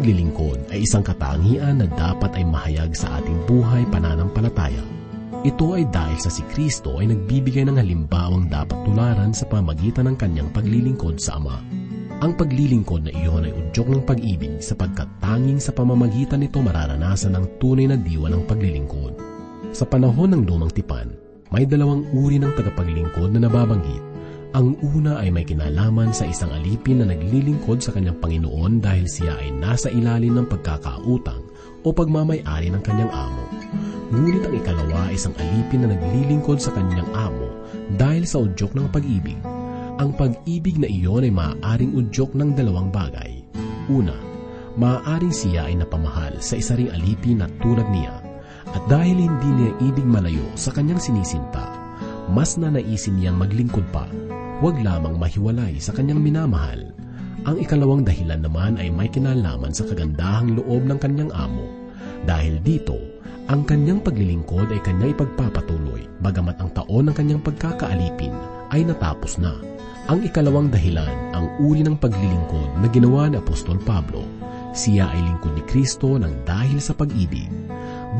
paglilingkod ay isang katangian na dapat ay mahayag sa ating buhay pananampalataya. Ito ay dahil sa si Kristo ay nagbibigay ng halimbawang dapat tularan sa pamagitan ng kanyang paglilingkod sa Ama. Ang paglilingkod na iyon ay udyok ng pag-ibig sapagkat tanging sa pamamagitan nito mararanasan ang tunay na diwa ng paglilingkod. Sa panahon ng lumang tipan, may dalawang uri ng tagapaglingkod na nababanggit. Ang una ay may kinalaman sa isang alipin na naglilingkod sa kanyang Panginoon dahil siya ay nasa ilalim ng pagkakautang o pagmamayari ng kanyang amo. Ngunit ang ikalawa ay isang alipin na naglilingkod sa kanyang amo dahil sa udyok ng pag-ibig ang pag-ibig na iyon ay maaaring udyok ng dalawang bagay. Una, maaaring siya ay napamahal sa isa ring alipin na tulad niya. At dahil hindi niya ibig malayo sa kanyang sinisinta, mas nanaisin niyang maglingkod pa, huwag lamang mahiwalay sa kanyang minamahal. Ang ikalawang dahilan naman ay may kinalaman sa kagandahang loob ng kanyang amo. Dahil dito, ang kanyang paglilingkod ay kanya ipagpapatuloy, bagamat ang taon ng kanyang pagkakaalipin ay natapos na. Ang ikalawang dahilan, ang uri ng paglilingkod na ginawa ni Apostol Pablo. Siya ay lingkod ni Kristo ng dahil sa pag-ibig.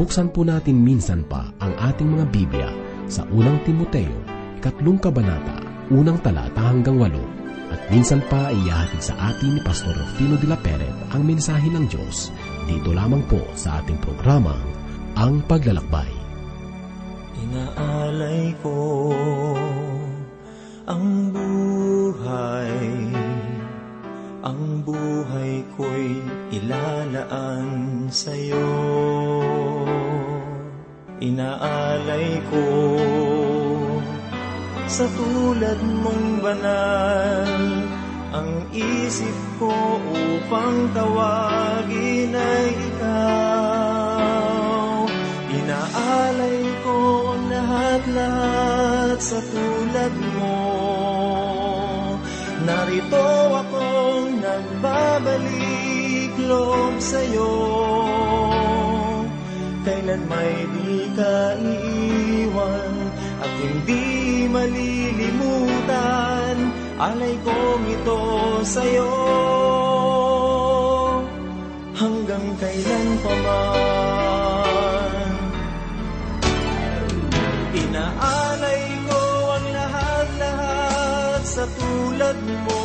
Buksan po natin minsan pa ang ating mga Biblia sa unang Timoteo, ikatlong kabanata, unang talata hanggang walo. At minsan pa iyahatid sa atin ni Pastor Rufino de la Peret ang mensahe ng Diyos dito lamang po sa ating programang Ang Paglalakbay. Inaalay ko ang buhay Ang buhay ko'y ilalaan sa'yo Inaalay ko Sa tulad mong banal. Ang isip ko upang tawagin ay ikaw. Inaalay ko lahat-lahat sa tulad mo. Narito akong nagbabalik loob sa'yo. Kailan may di ka iiwan malilimutan Alay kong ito sa'yo. Hanggang kailan pa man? Inaalay ko ang lahat-lahat sa tulad mo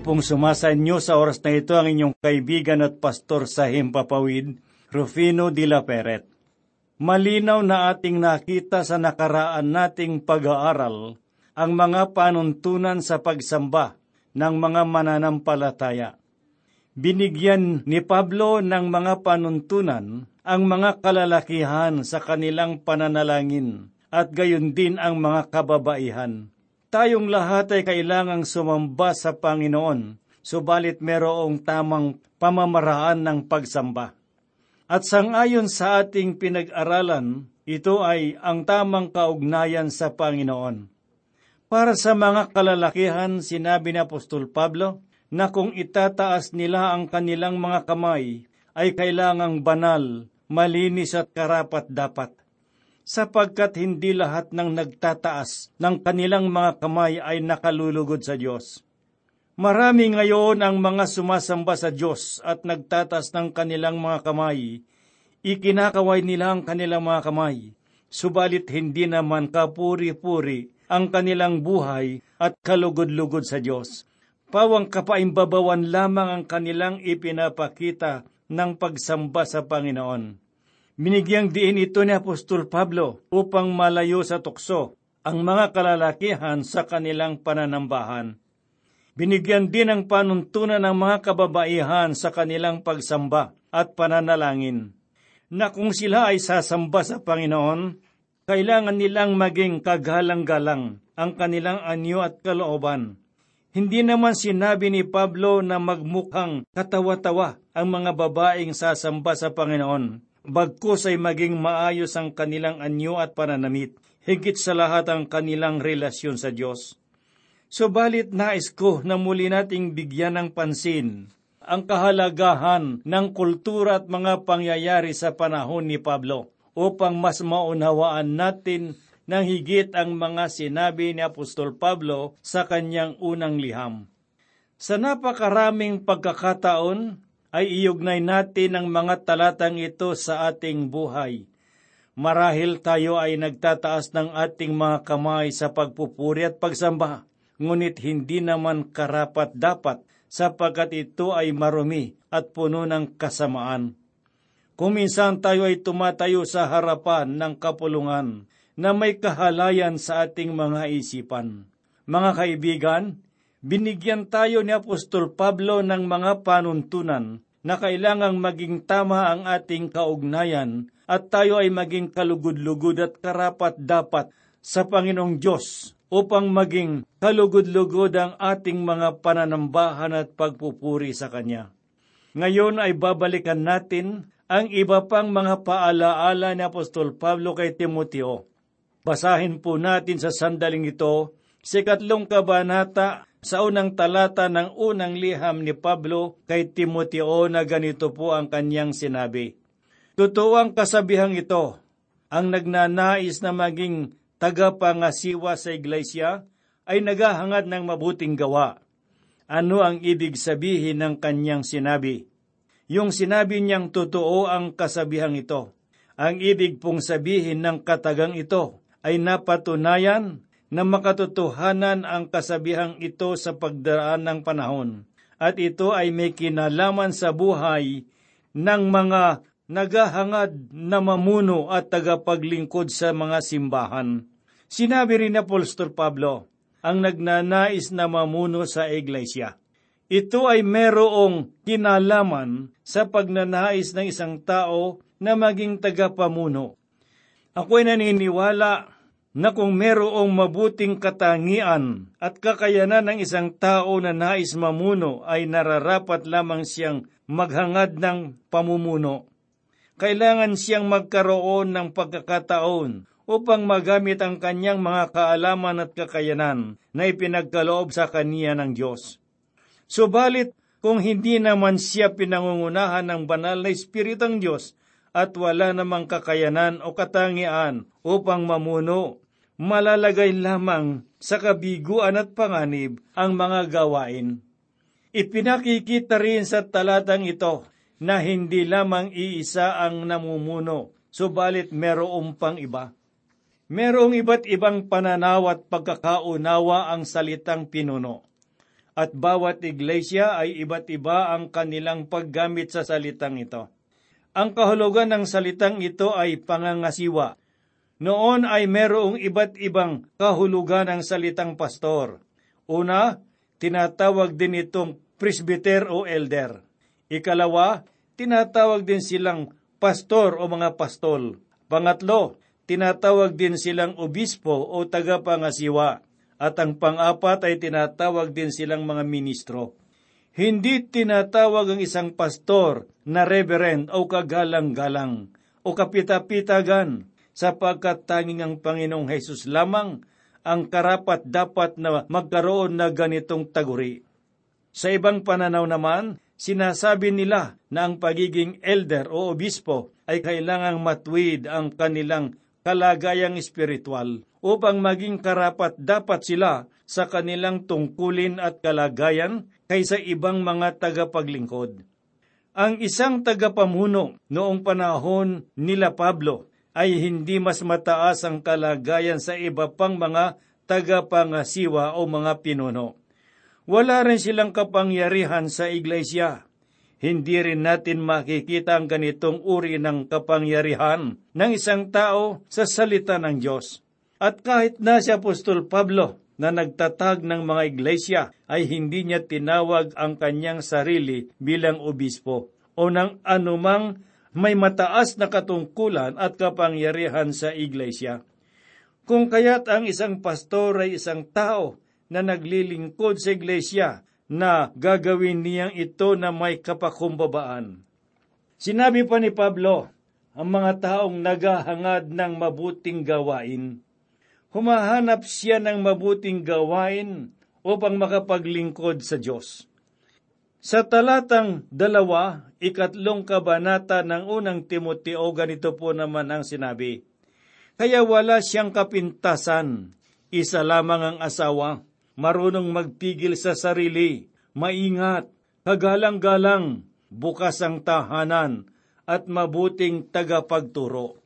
pong sumasa inyo sa oras na ito ang inyong kaibigan at pastor sa Himpapawid, Rufino de la Peret. Malinaw na ating nakita sa nakaraan nating pag-aaral ang mga panuntunan sa pagsamba ng mga mananampalataya. Binigyan ni Pablo ng mga panuntunan ang mga kalalakihan sa kanilang pananalangin at gayon din ang mga kababaihan. Tayong lahat ay kailangang sumamba sa Panginoon, subalit merong tamang pamamaraan ng pagsamba. At sangayon sa ating pinag-aralan, ito ay ang tamang kaugnayan sa Panginoon. Para sa mga kalalakihan, sinabi ni Apostol Pablo na kung itataas nila ang kanilang mga kamay, ay kailangang banal, malinis at karapat dapat. Sapagkat hindi lahat ng nagtataas ng kanilang mga kamay ay nakalulugod sa Diyos. Marami ngayon ang mga sumasamba sa Diyos at nagtatas ng kanilang mga kamay. Ikinakaway nila ang kanilang mga kamay, subalit hindi naman kapuri-puri ang kanilang buhay at kalugod-lugod sa Diyos. Pawang kapaimbabawan lamang ang kanilang ipinapakita ng pagsamba sa Panginoon. Binigyang diin ito ni Apostol Pablo upang malayo sa tukso ang mga kalalakihan sa kanilang pananambahan. Binigyan din ng panuntunan ng mga kababaihan sa kanilang pagsamba at pananalangin, na kung sila ay sasamba sa Panginoon, Kailangan nilang maging kagalang-galang ang kanilang anyo at kalooban. Hindi naman sinabi ni Pablo na magmukhang katawa-tawa ang mga babaeng sasamba sa Panginoon. Bagkus ay maging maayos ang kanilang anyo at pananamit, higit sa lahat ang kanilang relasyon sa Diyos. Subalit nais ko na muli nating bigyan ng pansin ang kahalagahan ng kultura at mga pangyayari sa panahon ni Pablo upang mas maunawaan natin ng higit ang mga sinabi ni Apostol Pablo sa kanyang unang liham. Sa napakaraming pagkakataon ay iugnay natin ang mga talatang ito sa ating buhay. Marahil tayo ay nagtataas ng ating mga kamay sa pagpupuri at pagsamba, ngunit hindi naman karapat dapat sapagkat ito ay marumi at puno ng kasamaan. Kung minsan tayo ay tumatayo sa harapan ng kapulungan, na may kahalayan sa ating mga isipan. Mga kaibigan, binigyan tayo ni Apostol Pablo ng mga panuntunan na kailangang maging tama ang ating kaugnayan at tayo ay maging kalugod-lugod at karapat dapat sa Panginoong Diyos upang maging kalugod-lugod ang ating mga pananambahan at pagpupuri sa Kanya. Ngayon ay babalikan natin ang iba pang mga paalaala ni Apostol Pablo kay Timoteo Basahin po natin sa sandaling ito sa ikatlong kabanata sa unang talata ng unang liham ni Pablo kay Timoteo na ganito po ang kanyang sinabi. Totoo ang kasabihang ito, ang nagnanais na maging tagapangasiwa sa iglesia ay naghahangad ng mabuting gawa. Ano ang ibig sabihin ng kanyang sinabi? Yung sinabi niyang totoo ang kasabihang ito. Ang ibig pong sabihin ng katagang ito ay napatunayan na makatotohanan ang kasabihang ito sa pagdaraan ng panahon. At ito ay may kinalaman sa buhay ng mga naghahangad na mamuno at tagapaglingkod sa mga simbahan. Sinabi rin ni Apostol Pablo, ang nagnanais na mamuno sa iglesia. Ito ay merong kinalaman sa pagnanais ng isang tao na maging tagapamuno. Ako'y naniniwala na kung merong mabuting katangian at kakayanan ng isang tao na nais mamuno ay nararapat lamang siyang maghangad ng pamumuno. Kailangan siyang magkaroon ng pagkakataon upang magamit ang kanyang mga kaalaman at kakayanan na ipinagkaloob sa kaniya ng Diyos. Subalit, kung hindi naman siya pinangungunahan ng banal na Espiritu ng Diyos, at wala namang kakayanan o katangian upang mamuno, malalagay lamang sa kabiguan at panganib ang mga gawain. Ipinakikita rin sa talatang ito na hindi lamang iisa ang namumuno, subalit merong pang iba. Merong iba't ibang pananaw at pagkakaunawa ang salitang pinuno. At bawat iglesia ay iba't iba ang kanilang paggamit sa salitang ito. Ang kahulugan ng salitang ito ay pangangasiwa. Noon ay merong iba't ibang kahulugan ng salitang pastor. Una, tinatawag din itong presbyter o elder. Ikalawa, tinatawag din silang pastor o mga pastol. Pangatlo, tinatawag din silang obispo o tagapangasiwa. At ang pang-apat ay tinatawag din silang mga ministro. Hindi tinatawag ang isang pastor na reverend o kagalang-galang o kapitapitagan sapagkat tanging ang Panginoong Hesus lamang ang karapat dapat na magkaroon na ganitong taguri. Sa ibang pananaw naman, sinasabi nila na ang pagiging elder o obispo ay kailangang matwid ang kanilang kalagayang espiritual upang maging karapat dapat sila sa kanilang tungkulin at kalagayan kaysa ibang mga tagapaglingkod. Ang isang tagapamuno noong panahon nila Pablo ay hindi mas mataas ang kalagayan sa iba pang mga tagapangasiwa o mga pinuno. Wala rin silang kapangyarihan sa iglesia. Hindi rin natin makikita ang ganitong uri ng kapangyarihan ng isang tao sa salita ng Diyos. At kahit na si Apostol Pablo na nagtatag ng mga iglesia ay hindi niya tinawag ang kanyang sarili bilang obispo o ng anumang may mataas na katungkulan at kapangyarihan sa iglesia. Kung kaya't ang isang pastor ay isang tao na naglilingkod sa iglesia na gagawin niyang ito na may kapakumbabaan. Sinabi pa ni Pablo, ang mga taong naghahangad ng mabuting gawain. Humahanap siya ng mabuting gawain upang makapaglingkod sa Diyos. Sa talatang dalawa, ikatlong kabanata ng unang Timoteo, ganito po naman ang sinabi, Kaya wala siyang kapintasan, isa lamang ang asawa, marunong magpigil sa sarili, maingat, kagalang-galang, bukas ang tahanan, at mabuting tagapagturo.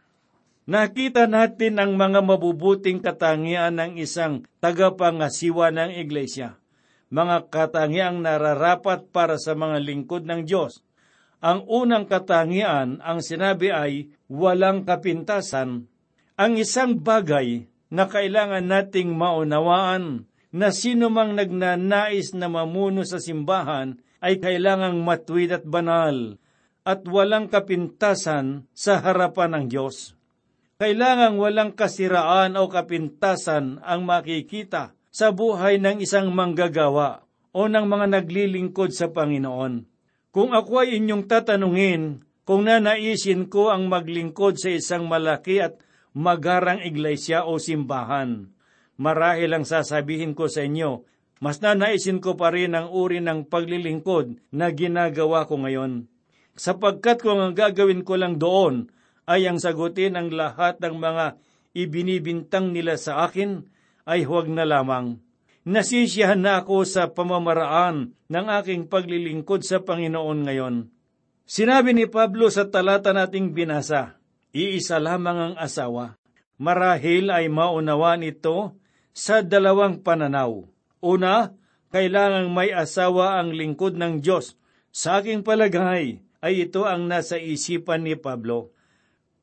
Nakita natin ang mga mabubuting katangian ng isang tagapangasiwa ng iglesia. Mga katangiang nararapat para sa mga lingkod ng Diyos. Ang unang katangian, ang sinabi ay walang kapintasan. Ang isang bagay na kailangan nating maunawaan na sino mang nagnanais na mamuno sa simbahan ay kailangang matwid at banal at walang kapintasan sa harapan ng Diyos. Kailangang walang kasiraan o kapintasan ang makikita sa buhay ng isang manggagawa o ng mga naglilingkod sa Panginoon. Kung ako ay inyong tatanungin kung nanaisin ko ang maglingkod sa isang malaki at magarang iglesia o simbahan, marahil ang sasabihin ko sa inyo, mas nanaisin ko pa rin ang uri ng paglilingkod na ginagawa ko ngayon. Sapagkat kung ang gagawin ko lang doon ay ang sagutin ang lahat ng mga ibinibintang nila sa akin, ay huwag na lamang. Nasisiyahan na ako sa pamamaraan ng aking paglilingkod sa Panginoon ngayon. Sinabi ni Pablo sa talata nating binasa, iisa lamang ang asawa. Marahil ay maunawa nito sa dalawang pananaw. Una, kailangang may asawa ang lingkod ng Diyos. Sa aking palagay, ay ito ang nasa isipan ni Pablo.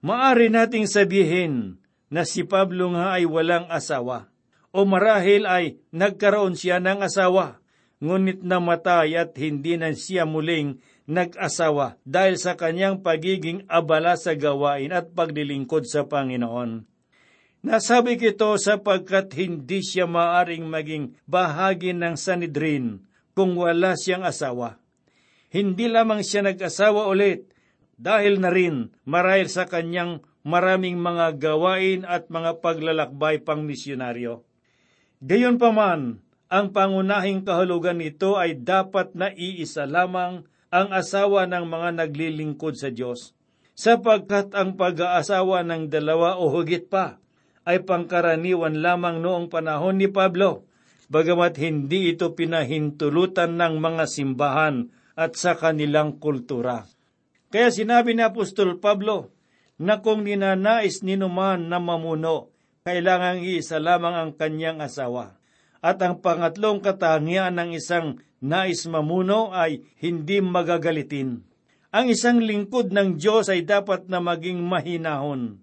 Maari nating sabihin na si Pablo nga ay walang asawa o marahil ay nagkaroon siya ng asawa, ngunit namatay at hindi na siya muling nag-asawa dahil sa kanyang pagiging abala sa gawain at paglilingkod sa Panginoon. Nasabi kito sapagkat hindi siya maaring maging bahagi ng Sanidrin kung wala siyang asawa. Hindi lamang siya nag-asawa ulit, dahil na rin marahil sa kanyang maraming mga gawain at mga paglalakbay pang misyonaryo. Gayon pa man, ang pangunahing kahulugan nito ay dapat na iisa lamang ang asawa ng mga naglilingkod sa Diyos, sapagkat ang pag-aasawa ng dalawa o hugit pa ay pangkaraniwan lamang noong panahon ni Pablo, bagamat hindi ito pinahintulutan ng mga simbahan at sa kanilang kultura. Kaya sinabi ni Apostol Pablo na kung ninanais ninuman na mamuno, kailangang iisa lamang ang kanyang asawa. At ang pangatlong katangian ng isang nais mamuno ay hindi magagalitin. Ang isang lingkod ng Diyos ay dapat na maging mahinahon.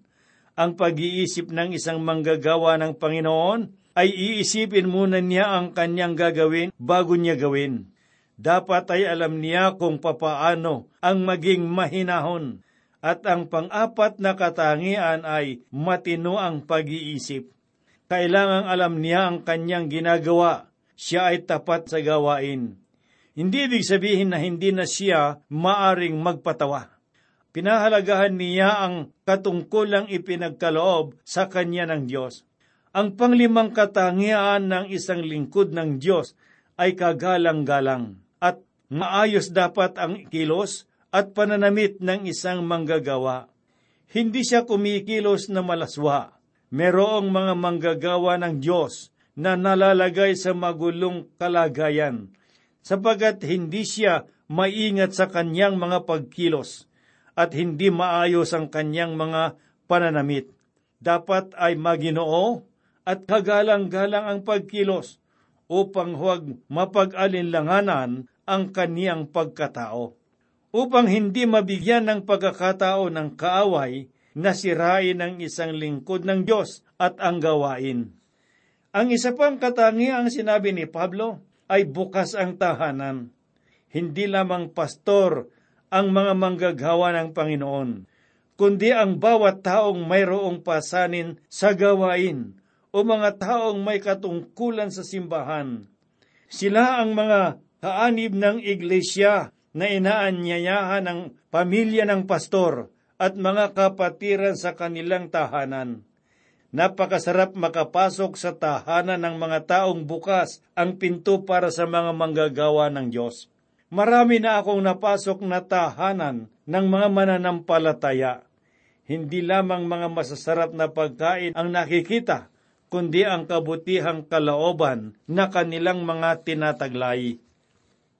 Ang pag-iisip ng isang manggagawa ng Panginoon ay iisipin muna niya ang kanyang gagawin bago niya gawin dapat ay alam niya kung papaano ang maging mahinahon at ang pang-apat na katangian ay matino ang pag-iisip. Kailangang alam niya ang kanyang ginagawa. Siya ay tapat sa gawain. Hindi ibig sabihin na hindi na siya maaring magpatawa. Pinahalagahan niya ang katungkulang ipinagkaloob sa kanya ng Diyos. Ang panglimang katangian ng isang lingkod ng Diyos ay kagalang-galang at maayos dapat ang kilos at pananamit ng isang manggagawa. Hindi siya kumikilos na malaswa. Merong mga manggagawa ng Diyos na nalalagay sa magulong kalagayan, sapagat hindi siya maingat sa kanyang mga pagkilos at hindi maayos ang kanyang mga pananamit. Dapat ay maginoo at kagalang-galang ang pagkilos upang huwag mapag-alinlanganan ang kaniyang pagkatao. Upang hindi mabigyan ng pagkakatao ng kaaway na sirain ang isang lingkod ng Diyos at ang gawain. Ang isa pang katangiang sinabi ni Pablo ay bukas ang tahanan. Hindi lamang pastor ang mga manggagawa ng Panginoon, kundi ang bawat taong mayroong pasanin sa gawain o mga taong may katungkulan sa simbahan. Sila ang mga kaanib ng iglesia na inaanyayahan ng pamilya ng pastor at mga kapatiran sa kanilang tahanan. Napakasarap makapasok sa tahanan ng mga taong bukas ang pinto para sa mga manggagawa ng Diyos. Marami na akong napasok na tahanan ng mga mananampalataya. Hindi lamang mga masasarap na pagkain ang nakikita, kundi ang kabutihang kalooban na kanilang mga tinataglay.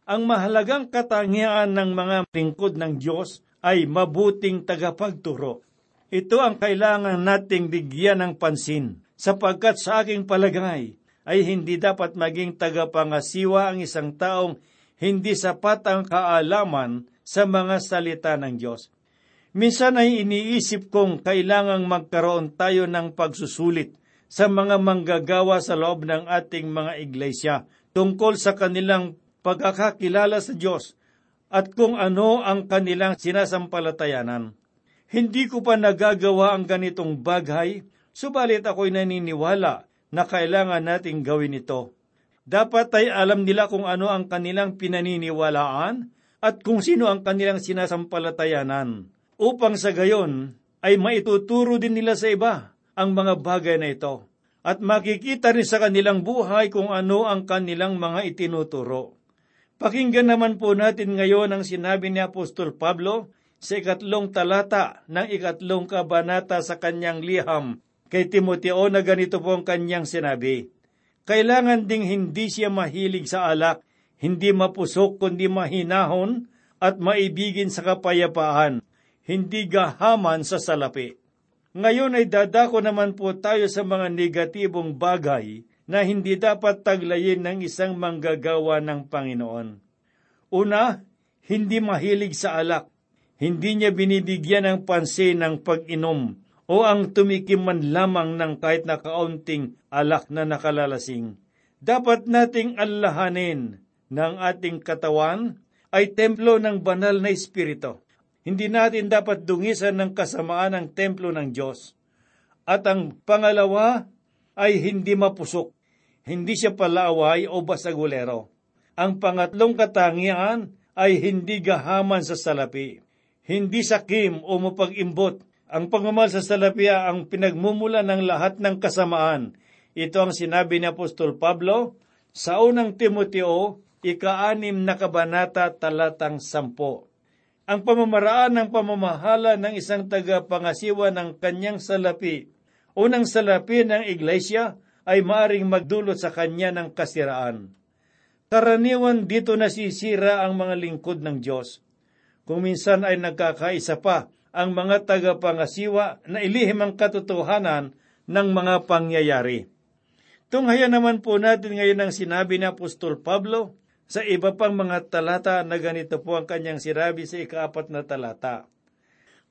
Ang mahalagang katangian ng mga lingkod ng Diyos ay mabuting tagapagturo. Ito ang kailangan nating bigyan ng pansin, sapagkat sa aking palagay ay hindi dapat maging tagapangasiwa ang isang taong hindi sapat ang kaalaman sa mga salita ng Diyos. Minsan ay iniisip kong kailangang magkaroon tayo ng pagsusulit sa mga manggagawa sa loob ng ating mga iglesia tungkol sa kanilang pagkakakilala sa Diyos at kung ano ang kanilang sinasampalatayanan. Hindi ko pa nagagawa ang ganitong bagay, subalit ako'y naniniwala na kailangan nating gawin ito. Dapat ay alam nila kung ano ang kanilang pinaniniwalaan at kung sino ang kanilang sinasampalatayanan, upang sa gayon ay maituturo din nila sa iba ang mga bagay na ito, at makikita rin sa kanilang buhay kung ano ang kanilang mga itinuturo. Pakinggan naman po natin ngayon ang sinabi ni Apostol Pablo sa ikatlong talata ng ikatlong kabanata sa kanyang liham kay Timoteo na ganito po ang kanyang sinabi. Kailangan ding hindi siya mahilig sa alak, hindi mapusok kundi mahinahon at maibigin sa kapayapaan, hindi gahaman sa salapi. Ngayon ay dadako naman po tayo sa mga negatibong bagay na hindi dapat taglayin ng isang manggagawa ng Panginoon. Una, hindi mahilig sa alak hindi niya binibigyan ng pansin ng pag-inom o ang tumikim man lamang ng kahit na kaunting alak na nakalalasing. Dapat nating allahanin ng ating katawan ay templo ng banal na espiritu. Hindi natin dapat dungisan ng kasamaan ng templo ng Diyos. At ang pangalawa ay hindi mapusok. Hindi siya palaaway o basagulero. Ang pangatlong katangian ay hindi gahaman sa salapi hindi sakim o mapag-imbot. Ang pagmamahal sa salapia ang pinagmumula ng lahat ng kasamaan. Ito ang sinabi ni Apostol Pablo sa unang Timoteo, ika-anim na kabanata talatang sampo. Ang pamamaraan ng pamamahala ng isang tagapangasiwa ng kanyang salapi, unang salapi ng iglesia, ay maaring magdulot sa kanya ng kasiraan. Karaniwan dito nasisira ang mga lingkod ng Diyos kung minsan ay nagkakaisa pa ang mga tagapangasiwa na ilihim ang katotohanan ng mga pangyayari. Tunghaya naman po natin ngayon ang sinabi ni Apostol Pablo sa iba pang mga talata na ganito po ang kanyang sirabi sa ikaapat na talata.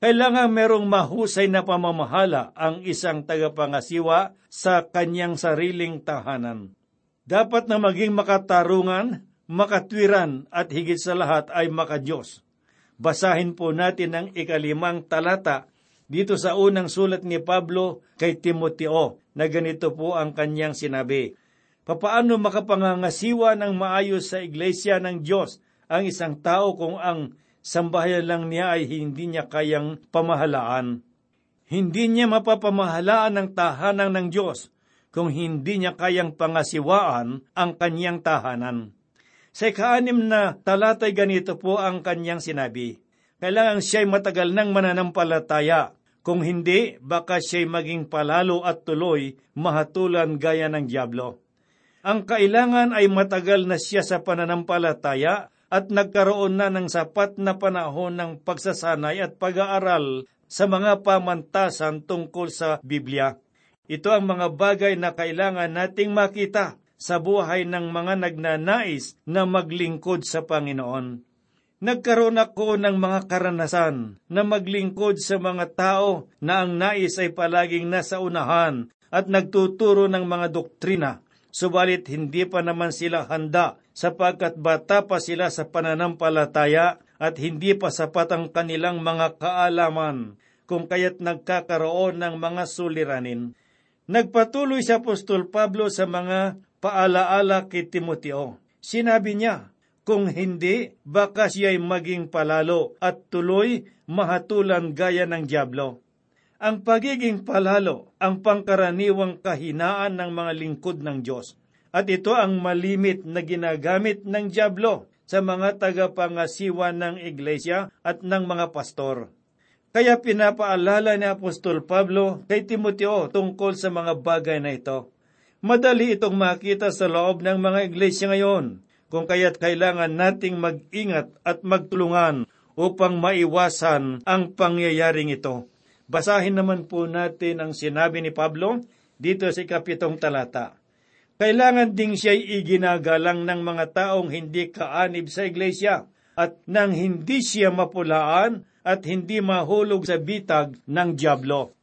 Kailangan merong mahusay na pamamahala ang isang tagapangasiwa sa kanyang sariling tahanan. Dapat na maging makatarungan, makatwiran at higit sa lahat ay makadiyos. Basahin po natin ang ikalimang talata dito sa unang sulat ni Pablo kay Timoteo na ganito po ang kanyang sinabi. Papaano makapangangasiwa ng maayos sa iglesia ng Diyos ang isang tao kung ang sambahayan lang niya ay hindi niya kayang pamahalaan? Hindi niya mapapamahalaan ang tahanan ng Diyos kung hindi niya kayang pangasiwaan ang kanyang tahanan. Sa ikaanim na talatay ganito po ang kanyang sinabi, Kailangan siya'y matagal ng mananampalataya, kung hindi, baka siya'y maging palalo at tuloy mahatulan gaya ng Diablo. Ang kailangan ay matagal na siya sa pananampalataya at nagkaroon na ng sapat na panahon ng pagsasanay at pag-aaral sa mga pamantasan tungkol sa Biblia. Ito ang mga bagay na kailangan nating makita sa buhay ng mga nagnanais na maglingkod sa Panginoon. Nagkaroon ako ng mga karanasan na maglingkod sa mga tao na ang nais ay palaging nasa unahan at nagtuturo ng mga doktrina, subalit hindi pa naman sila handa sapagkat bata pa sila sa pananampalataya at hindi pa sapat ang kanilang mga kaalaman kung kaya't nagkakaroon ng mga suliranin Nagpatuloy si Apostol Pablo sa mga paalaala kay Timoteo. Sinabi niya, kung hindi, baka siya'y maging palalo at tuloy mahatulan gaya ng Diablo. Ang pagiging palalo ang pangkaraniwang kahinaan ng mga lingkod ng Diyos. At ito ang malimit na ginagamit ng Diablo sa mga tagapangasiwa ng iglesia at ng mga pastor. Kaya pinapaalala ni Apostol Pablo kay Timoteo tungkol sa mga bagay na ito. Madali itong makita sa loob ng mga iglesia ngayon, kung kaya't kailangan nating mag-ingat at magtulungan upang maiwasan ang pangyayaring ito. Basahin naman po natin ang sinabi ni Pablo dito sa kapitong talata. Kailangan ding siya'y iginagalang ng mga taong hindi kaanib sa iglesia at nang hindi siya mapulaan at hindi mahulog sa bitag ng Diablo.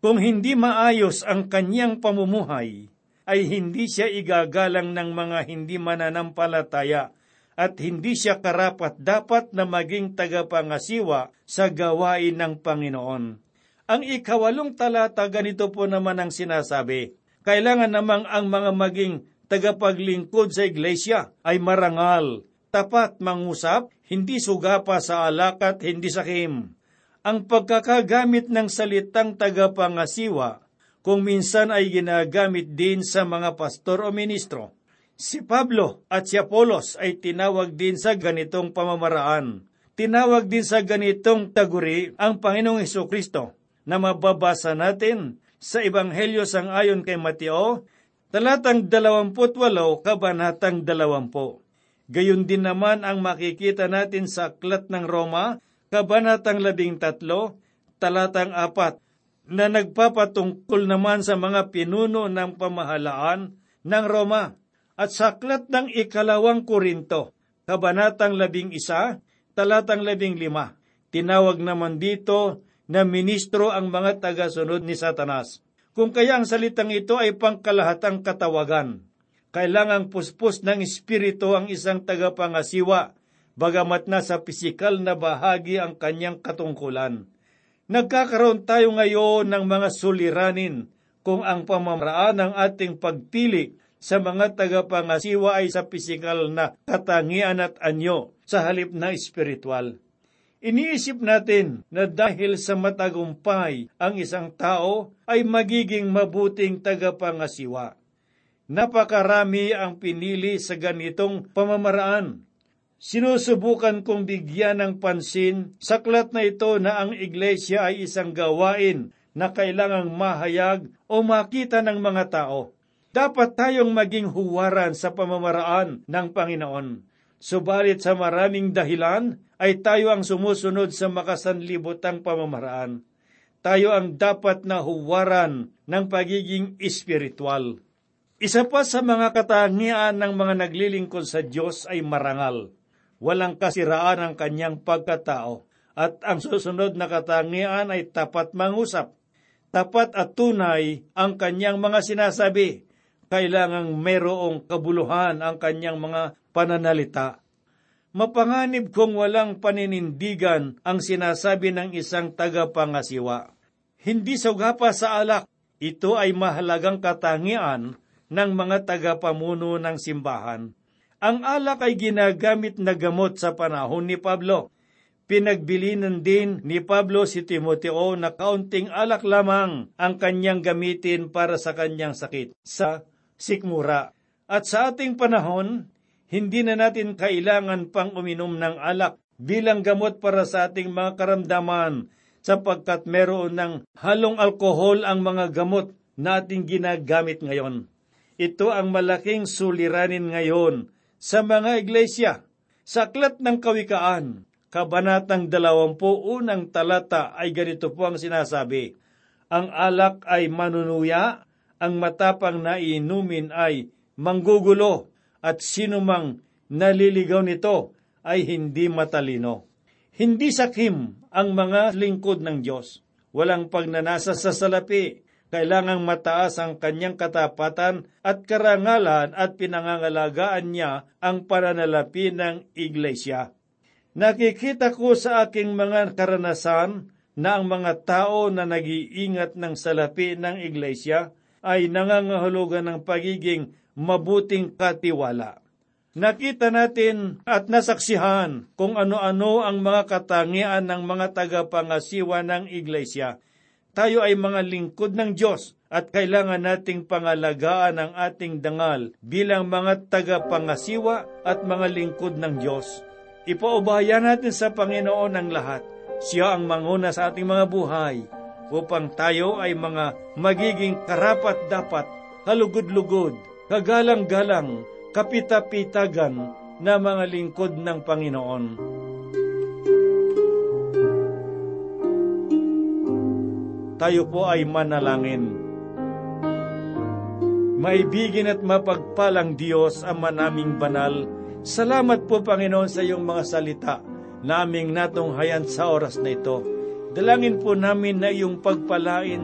Kung hindi maayos ang kanyang pamumuhay, ay hindi siya igagalang ng mga hindi mananampalataya at hindi siya karapat dapat na maging tagapangasiwa sa gawain ng Panginoon. Ang ikawalong talata ganito po naman ang sinasabi, kailangan namang ang mga maging tagapaglingkod sa iglesia ay marangal, tapat mangusap, hindi sugapa sa alak at hindi sakim. Ang pagkakagamit ng salitang tagapangasiwa kung minsan ay ginagamit din sa mga pastor o ministro. Si Pablo at si Apolos ay tinawag din sa ganitong pamamaraan. Tinawag din sa ganitong taguri ang Panginoong Heso Kristo na mababasa natin sa Ebanghelyo sang ayon kay Mateo, talatang 28, kabanatang 20. Gayon din naman ang makikita natin sa Aklat ng Roma, Kabanatang 13, talatang 4, na nagpapatungkol naman sa mga pinuno ng pamahalaan ng Roma at sa Aklat ng Ikalawang Korinto, Kabanatang 11, talatang 15. Tinawag naman dito na ministro ang mga tagasunod ni Satanas. Kung kaya ang salitang ito ay pangkalahatang katawagan, kailangang puspos ng espiritu ang isang tagapangasiwa, bagamat na sa pisikal na bahagi ang kanyang katungkulan. Nagkakaroon tayo ngayon ng mga suliranin kung ang pamamaraan ng ating pagpili sa mga tagapangasiwa ay sa pisikal na katangian at anyo sa halip na espiritual. Iniisip natin na dahil sa matagumpay ang isang tao ay magiging mabuting tagapangasiwa Napakarami ang pinili sa ganitong pamamaraan. Sinusubukan kong bigyan ng pansin sa klat na ito na ang iglesia ay isang gawain na kailangang mahayag o makita ng mga tao. Dapat tayong maging huwaran sa pamamaraan ng Panginoon. Subalit sa maraming dahilan ay tayo ang sumusunod sa makasanlibotang pamamaraan. Tayo ang dapat na huwaran ng pagiging espiritual. Isa pa sa mga katangian ng mga naglilingkod sa Diyos ay marangal. Walang kasiraan ang kanyang pagkatao. At ang susunod na katangian ay tapat mangusap. Tapat at tunay ang kanyang mga sinasabi. Kailangang merong kabuluhan ang kanyang mga pananalita. Mapanganib kung walang paninindigan ang sinasabi ng isang tagapangasiwa. Hindi sugapa sa alak, ito ay mahalagang katangian ng mga tagapamuno ng simbahan. Ang alak ay ginagamit na gamot sa panahon ni Pablo. Pinagbilinan din ni Pablo si Timoteo na kaunting alak lamang ang kanyang gamitin para sa kanyang sakit sa sikmura. At sa ating panahon, hindi na natin kailangan pang uminom ng alak bilang gamot para sa ating mga karamdaman sapagkat meron ng halong alkohol ang mga gamot na ating ginagamit ngayon. Ito ang malaking suliranin ngayon sa mga iglesia. Sa aklat ng kawikaan, kabanatang 20 unang talata ay ganito po ang sinasabi, Ang alak ay manunuya, ang matapang na inumin ay manggugulo, at sinumang naliligaw nito ay hindi matalino. Hindi sakim ang mga lingkod ng Diyos. Walang pagnanasa sa salapi, kailangang mataas ang kanyang katapatan at karangalan at pinangangalagaan niya ang pananalapi ng iglesia. Nakikita ko sa aking mga karanasan na ang mga tao na nag-iingat ng salapi ng iglesia ay nangangahulugan ng pagiging mabuting katiwala. Nakita natin at nasaksihan kung ano-ano ang mga katangian ng mga tagapangasiwa ng iglesia. Tayo ay mga lingkod ng Diyos at kailangan nating pangalagaan ang ating dangal bilang mga tagapangasiwa at mga lingkod ng Diyos. Ipaubaya natin sa Panginoon ang lahat. Siya ang manguna sa ating mga buhay upang tayo ay mga magiging karapat-dapat, halugod-lugod, kagalang-galang, kapitapitagan na mga lingkod ng Panginoon. Tayo po ay manalangin. Maibigin at mapagpalang Diyos ang manaming banal, salamat po Panginoon sa iyong mga salita naming natunghayan sa oras na ito. Dalangin po namin na iyong pagpalain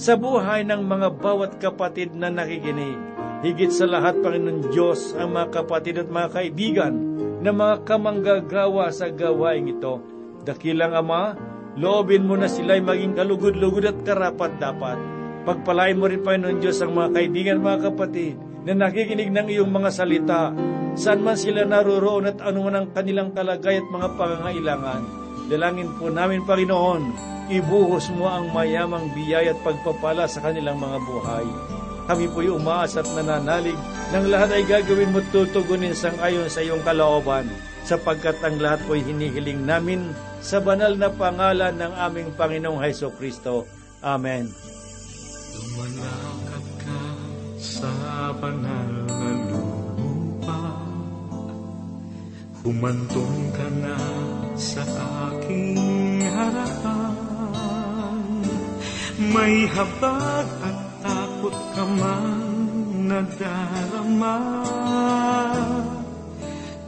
sa buhay ng mga bawat kapatid na nakikinig Higit sa lahat, Panginoon Diyos, ang mga kapatid at mga kaibigan na mga kamanggagawa sa gawaing ito. Dakilang Ama, loobin mo na sila'y maging kalugod-lugod at karapat-dapat. Pagpalain mo rin, Panginoon Diyos, ang mga kaibigan mga kapatid na nakikinig ng iyong mga salita, saan man sila naroroon at anuman ang kanilang kalagay at mga pangangailangan. Dalangin po namin, Panginoon, ibuhos mo ang mayamang biyaya at pagpapala sa kanilang mga buhay. Kami po'y umaas at nananalig ng lahat ay gagawin mo tutugunin sang ayon sa iyong kalooban, sapagkat ang lahat po'y hinihiling namin sa banal na pangalan ng aming Panginoong Heso Kristo. Amen. Lumalakad ka sa banal na lupa Humantong ka na sa aking harapan May habag at takot ka man nadarama.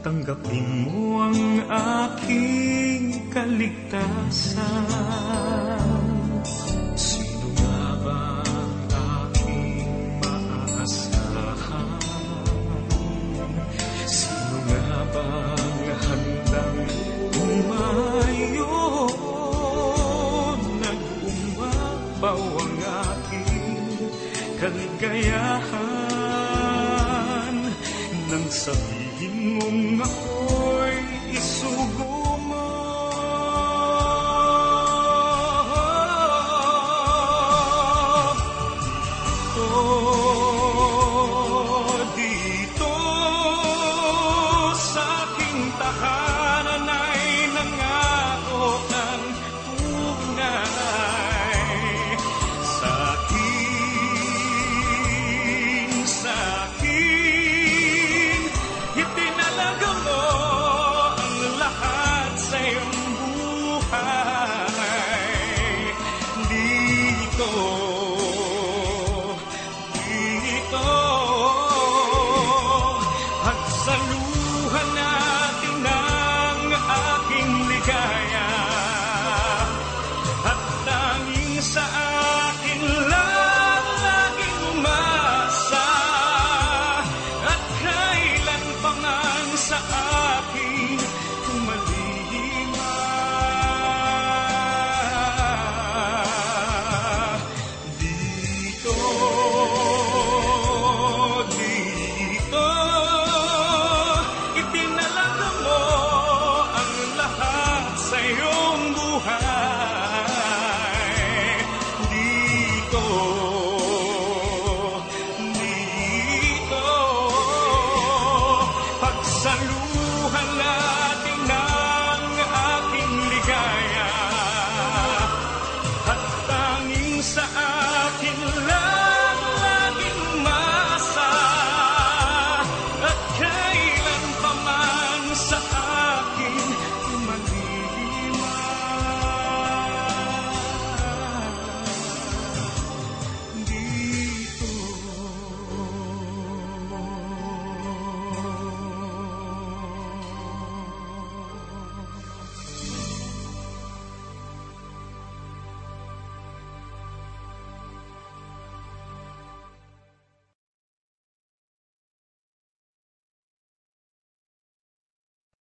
Tanggapin mo ang aking kaligtasan. Sino nga ba ang aking maaasahan? Sino nga ba kaligayahan Nang sabihin mong ako'y